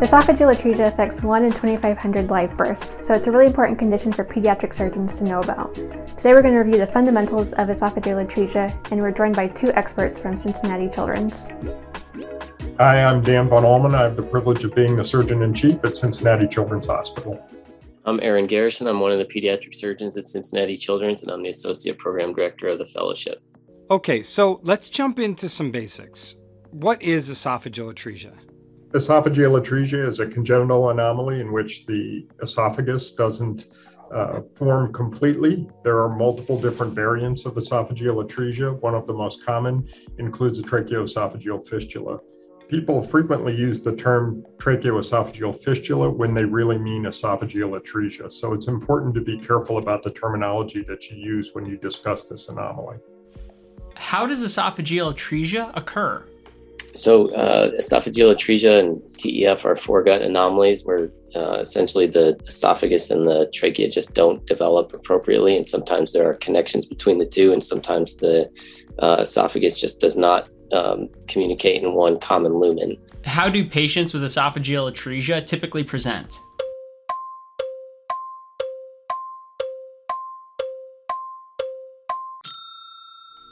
Esophageal atresia affects 1 in 2,500 live births, so it's a really important condition for pediatric surgeons to know about. Today we're going to review the fundamentals of esophageal atresia, and we're joined by two experts from Cincinnati Children's. Hi, I'm Dan von Allmen. I have the privilege of being the surgeon in chief at Cincinnati Children's Hospital. I'm Aaron Garrison. I'm one of the pediatric surgeons at Cincinnati Children's, and I'm the associate program director of the fellowship. Okay, so let's jump into some basics. What is esophageal atresia? Esophageal atresia is a congenital anomaly in which the esophagus doesn't uh, form completely. There are multiple different variants of esophageal atresia. One of the most common includes a tracheoesophageal fistula. People frequently use the term tracheoesophageal fistula when they really mean esophageal atresia. So it's important to be careful about the terminology that you use when you discuss this anomaly. How does esophageal atresia occur? So, uh, esophageal atresia and TEF are foregut anomalies where uh, essentially the esophagus and the trachea just don't develop appropriately. And sometimes there are connections between the two, and sometimes the uh, esophagus just does not um, communicate in one common lumen. How do patients with esophageal atresia typically present?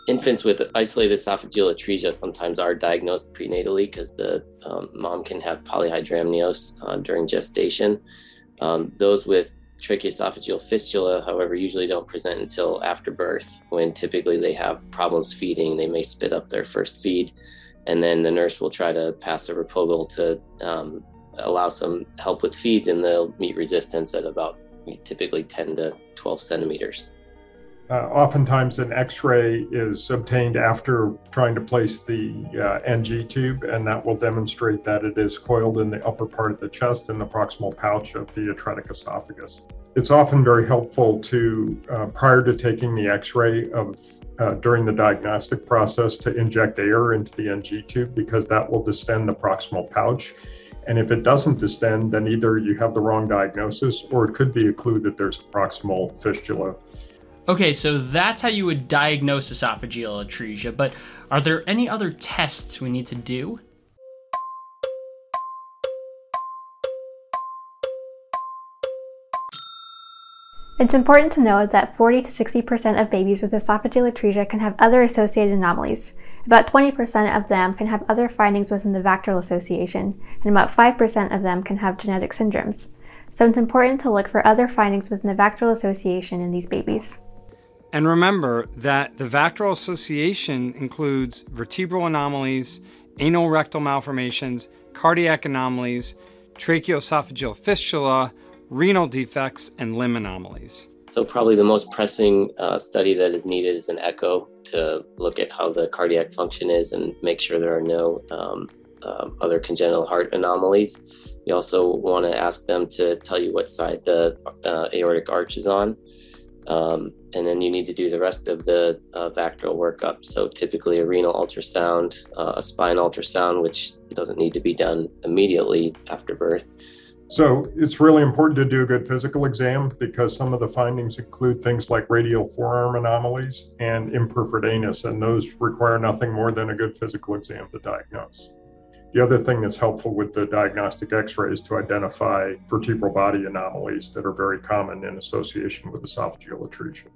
Infants with isolated esophageal atresia sometimes are diagnosed prenatally because the um, mom can have polyhydramnios uh, during gestation. Um, those with tracheoesophageal fistula, however, usually don't present until after birth when typically they have problems feeding. They may spit up their first feed, and then the nurse will try to pass a Replogle to um, allow some help with feeds, and they'll meet resistance at about typically 10 to 12 centimeters. Uh, oftentimes, an x ray is obtained after trying to place the uh, NG tube, and that will demonstrate that it is coiled in the upper part of the chest in the proximal pouch of the atretic esophagus. It's often very helpful to, uh, prior to taking the x ray of uh, during the diagnostic process, to inject air into the NG tube because that will distend the proximal pouch. And if it doesn't distend, then either you have the wrong diagnosis or it could be a clue that there's a proximal fistula Okay, so that's how you would diagnose esophageal atresia, but are there any other tests we need to do? It's important to note that 40 to 60% of babies with esophageal atresia can have other associated anomalies. About 20% of them can have other findings within the VACTERL association, and about 5% of them can have genetic syndromes. So it's important to look for other findings within the VACTERL association in these babies. And remember that the VACTERL association includes vertebral anomalies, anal rectal malformations, cardiac anomalies, tracheoesophageal fistula, renal defects, and limb anomalies. So, probably the most pressing uh, study that is needed is an echo to look at how the cardiac function is and make sure there are no um, uh, other congenital heart anomalies. You also want to ask them to tell you what side the uh, aortic arch is on. Um, and then you need to do the rest of the uh, workup. So typically a renal ultrasound, uh, a spine ultrasound, which doesn't need to be done immediately after birth. So it's really important to do a good physical exam because some of the findings include things like radial forearm anomalies and imperforate anus, and those require nothing more than a good physical exam to diagnose. The other thing that's helpful with the diagnostic x ray is to identify vertebral body anomalies that are very common in association with esophageal atresia.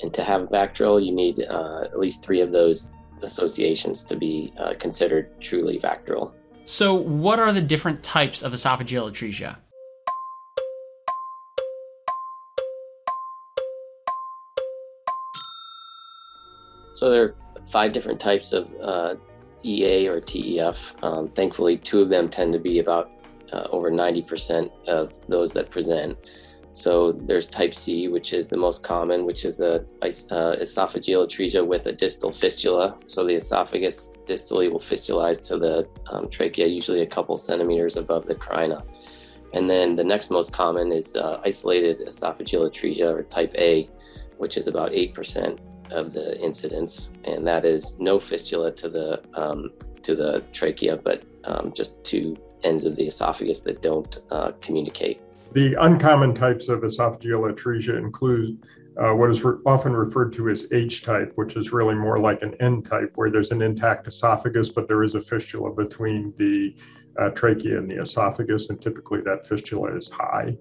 And to have VACTERL, you need uh, at least three of those associations to be uh, considered truly VACTERL. So, what are the different types of esophageal atresia? So, there are five different types of uh, EA or TEF. Um, thankfully, two of them tend to be about uh, over 90% of those that present. So there's type C, which is the most common, which is a esophageal atresia with a distal fistula. So the esophagus distally will fistulize to the um, trachea, usually a couple centimeters above the carina. And then the next most common is uh, isolated esophageal atresia or type A, which is about 8% of the incidence, and that is no fistula to the um, to the trachea, but um, just two ends of the esophagus that don't uh, communicate. The uncommon types of esophageal atresia include uh, what is re- often referred to as H type, which is really more like an N type, where there's an intact esophagus, but there is a fistula between the uh, trachea and the esophagus, and typically that fistula is high.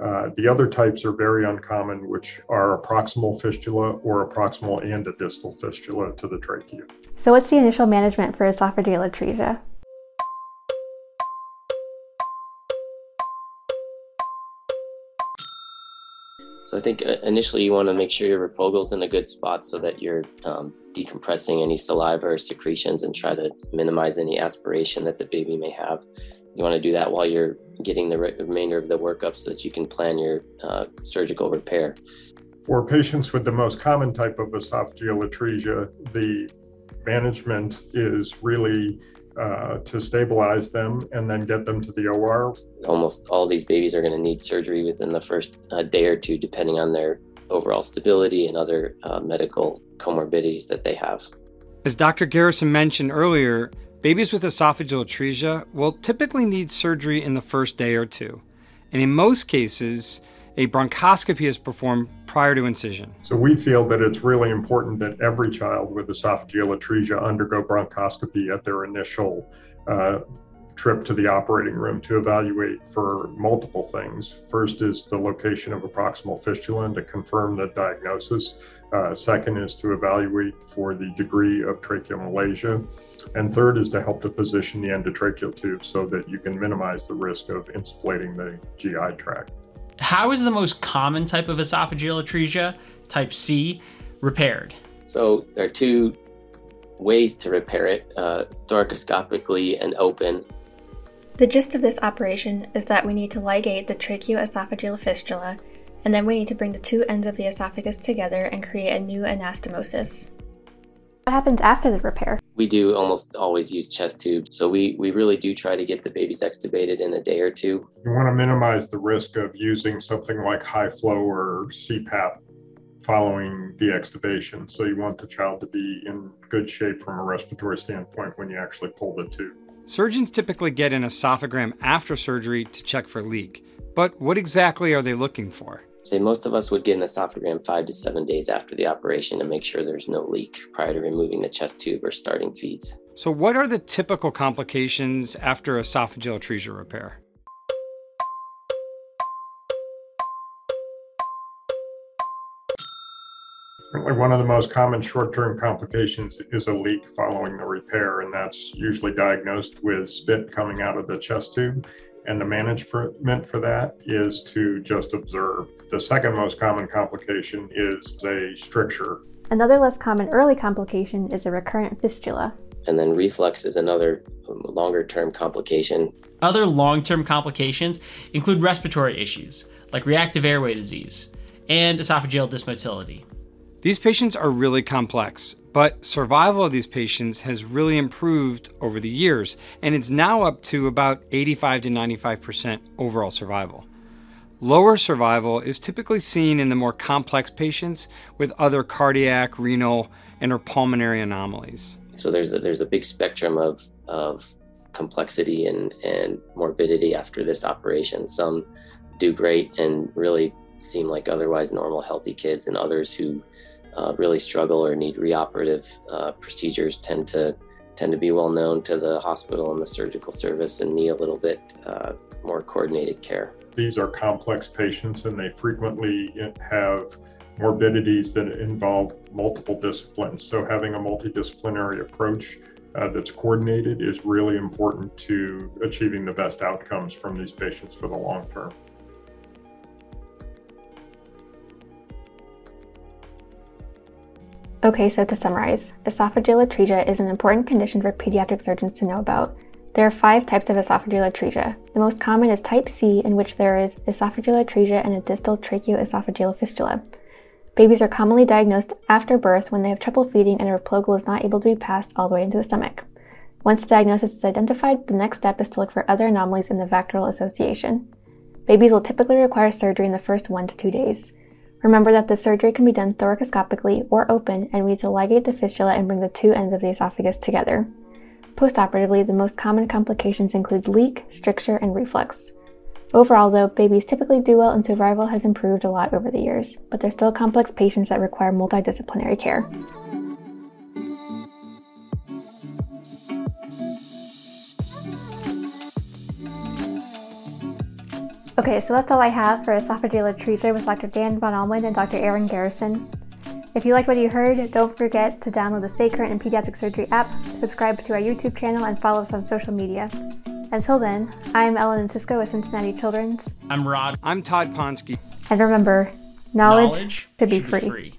Uh, the other types are very uncommon, which are a proximal fistula or a proximal and a distal fistula to the trachea. So, what's the initial management for esophageal atresia? So I think uh, initially you want to make sure your is in a good spot so that you're um, decompressing any saliva or secretions and try to minimize any aspiration that the baby may have. You want to do that while you're getting the re- remainder of the workup so that you can plan your uh, surgical repair. For patients with the most common type of esophageal atresia, the management is really uh, to stabilize them and then get them to the OR. Almost all these babies are going to need surgery within the first uh, day or two, depending on their overall stability and other uh, medical comorbidities that they have. As Dr. Garrison mentioned earlier, babies with esophageal atresia will typically need surgery in the first day or two. And in most cases, a bronchoscopy is performed prior to incision. So we feel that it's really important that every child with esophageal atresia undergo bronchoscopy at their initial uh, trip to the operating room to evaluate for multiple things. First is the location of a proximal fistula and to confirm the diagnosis. Uh, second is to evaluate for the degree of tracheomalacia. And third is to help to position the endotracheal tube so that you can minimize the risk of insufflating the GI tract. How is the most common type of esophageal atresia, type C, repaired? So there are two ways to repair it uh, thoracoscopically and open. The gist of this operation is that we need to ligate the tracheoesophageal fistula, and then we need to bring the two ends of the esophagus together and create a new anastomosis. What happens after the repair? We do almost always use chest tubes. So we, we really do try to get the babies extubated in a day or two. You want to minimize the risk of using something like high flow or CPAP following the extubation. So you want the child to be in good shape from a respiratory standpoint when you actually pull the tube. Surgeons typically get an esophagram after surgery to check for leak. But what exactly are they looking for? say most of us would get an esophagram five to seven days after the operation to make sure there's no leak prior to removing the chest tube or starting feeds. So, what are the typical complications after esophageal atresia repair? One of the most common short term complications is a leak following the repair, and that's usually diagnosed with spit coming out of the chest tube and the management for that is to just observe. The second most common complication is a stricture. Another less common early complication is a recurrent fistula. And then reflux is another longer term complication. Other long term complications include respiratory issues like reactive airway disease and esophageal dysmotility. These patients are really complex, but survival of these patients has really improved over the years, and it's now up to about 85 to 95% overall survival. Lower survival is typically seen in the more complex patients with other cardiac, renal, and or pulmonary anomalies. So there's a, there's a big spectrum of, of complexity and, and morbidity after this operation. Some do great and really seem like otherwise normal, healthy kids, and others who uh, really struggle or need reoperative uh, procedures tend to tend to be well known to the hospital and the surgical service and need a little bit uh, more coordinated care. These are complex patients and they frequently have morbidities that involve multiple disciplines. So having a multidisciplinary approach uh, that's coordinated is really important to achieving the best outcomes from these patients for the long term. Okay, so to summarize, esophageal atresia is an important condition for pediatric surgeons to know about. There are five types of esophageal atresia. The most common is type C, in which there is esophageal atresia and a distal tracheoesophageal fistula. Babies are commonly diagnosed after birth when they have trouble feeding and their Replogle is not able to be passed all the way into the stomach. Once the diagnosis is identified, the next step is to look for other anomalies in the VACTERL association. Babies will typically require surgery in the first one to two days. Remember that the surgery can be done thoracoscopically or open, and we need to ligate the fistula and bring the two ends of the esophagus together. Postoperatively, the most common complications include leak, stricture, and reflux. Overall, though, babies typically do well and survival has improved a lot over the years, but they're still complex patients that require multidisciplinary care. Okay, so that's all I have for esophageal atresia with Dr. Dan von Allmen and Dr. Aaron Garrison. If you liked what you heard, don't forget to download the Stay Current and Pediatric Surgery app, subscribe to our YouTube channel, and follow us on social media. Until then, I'm Ellen Encisco with Cincinnati Children's. I'm Rod. I'm Todd Ponsky. And remember, knowledge, Knowledge should be free.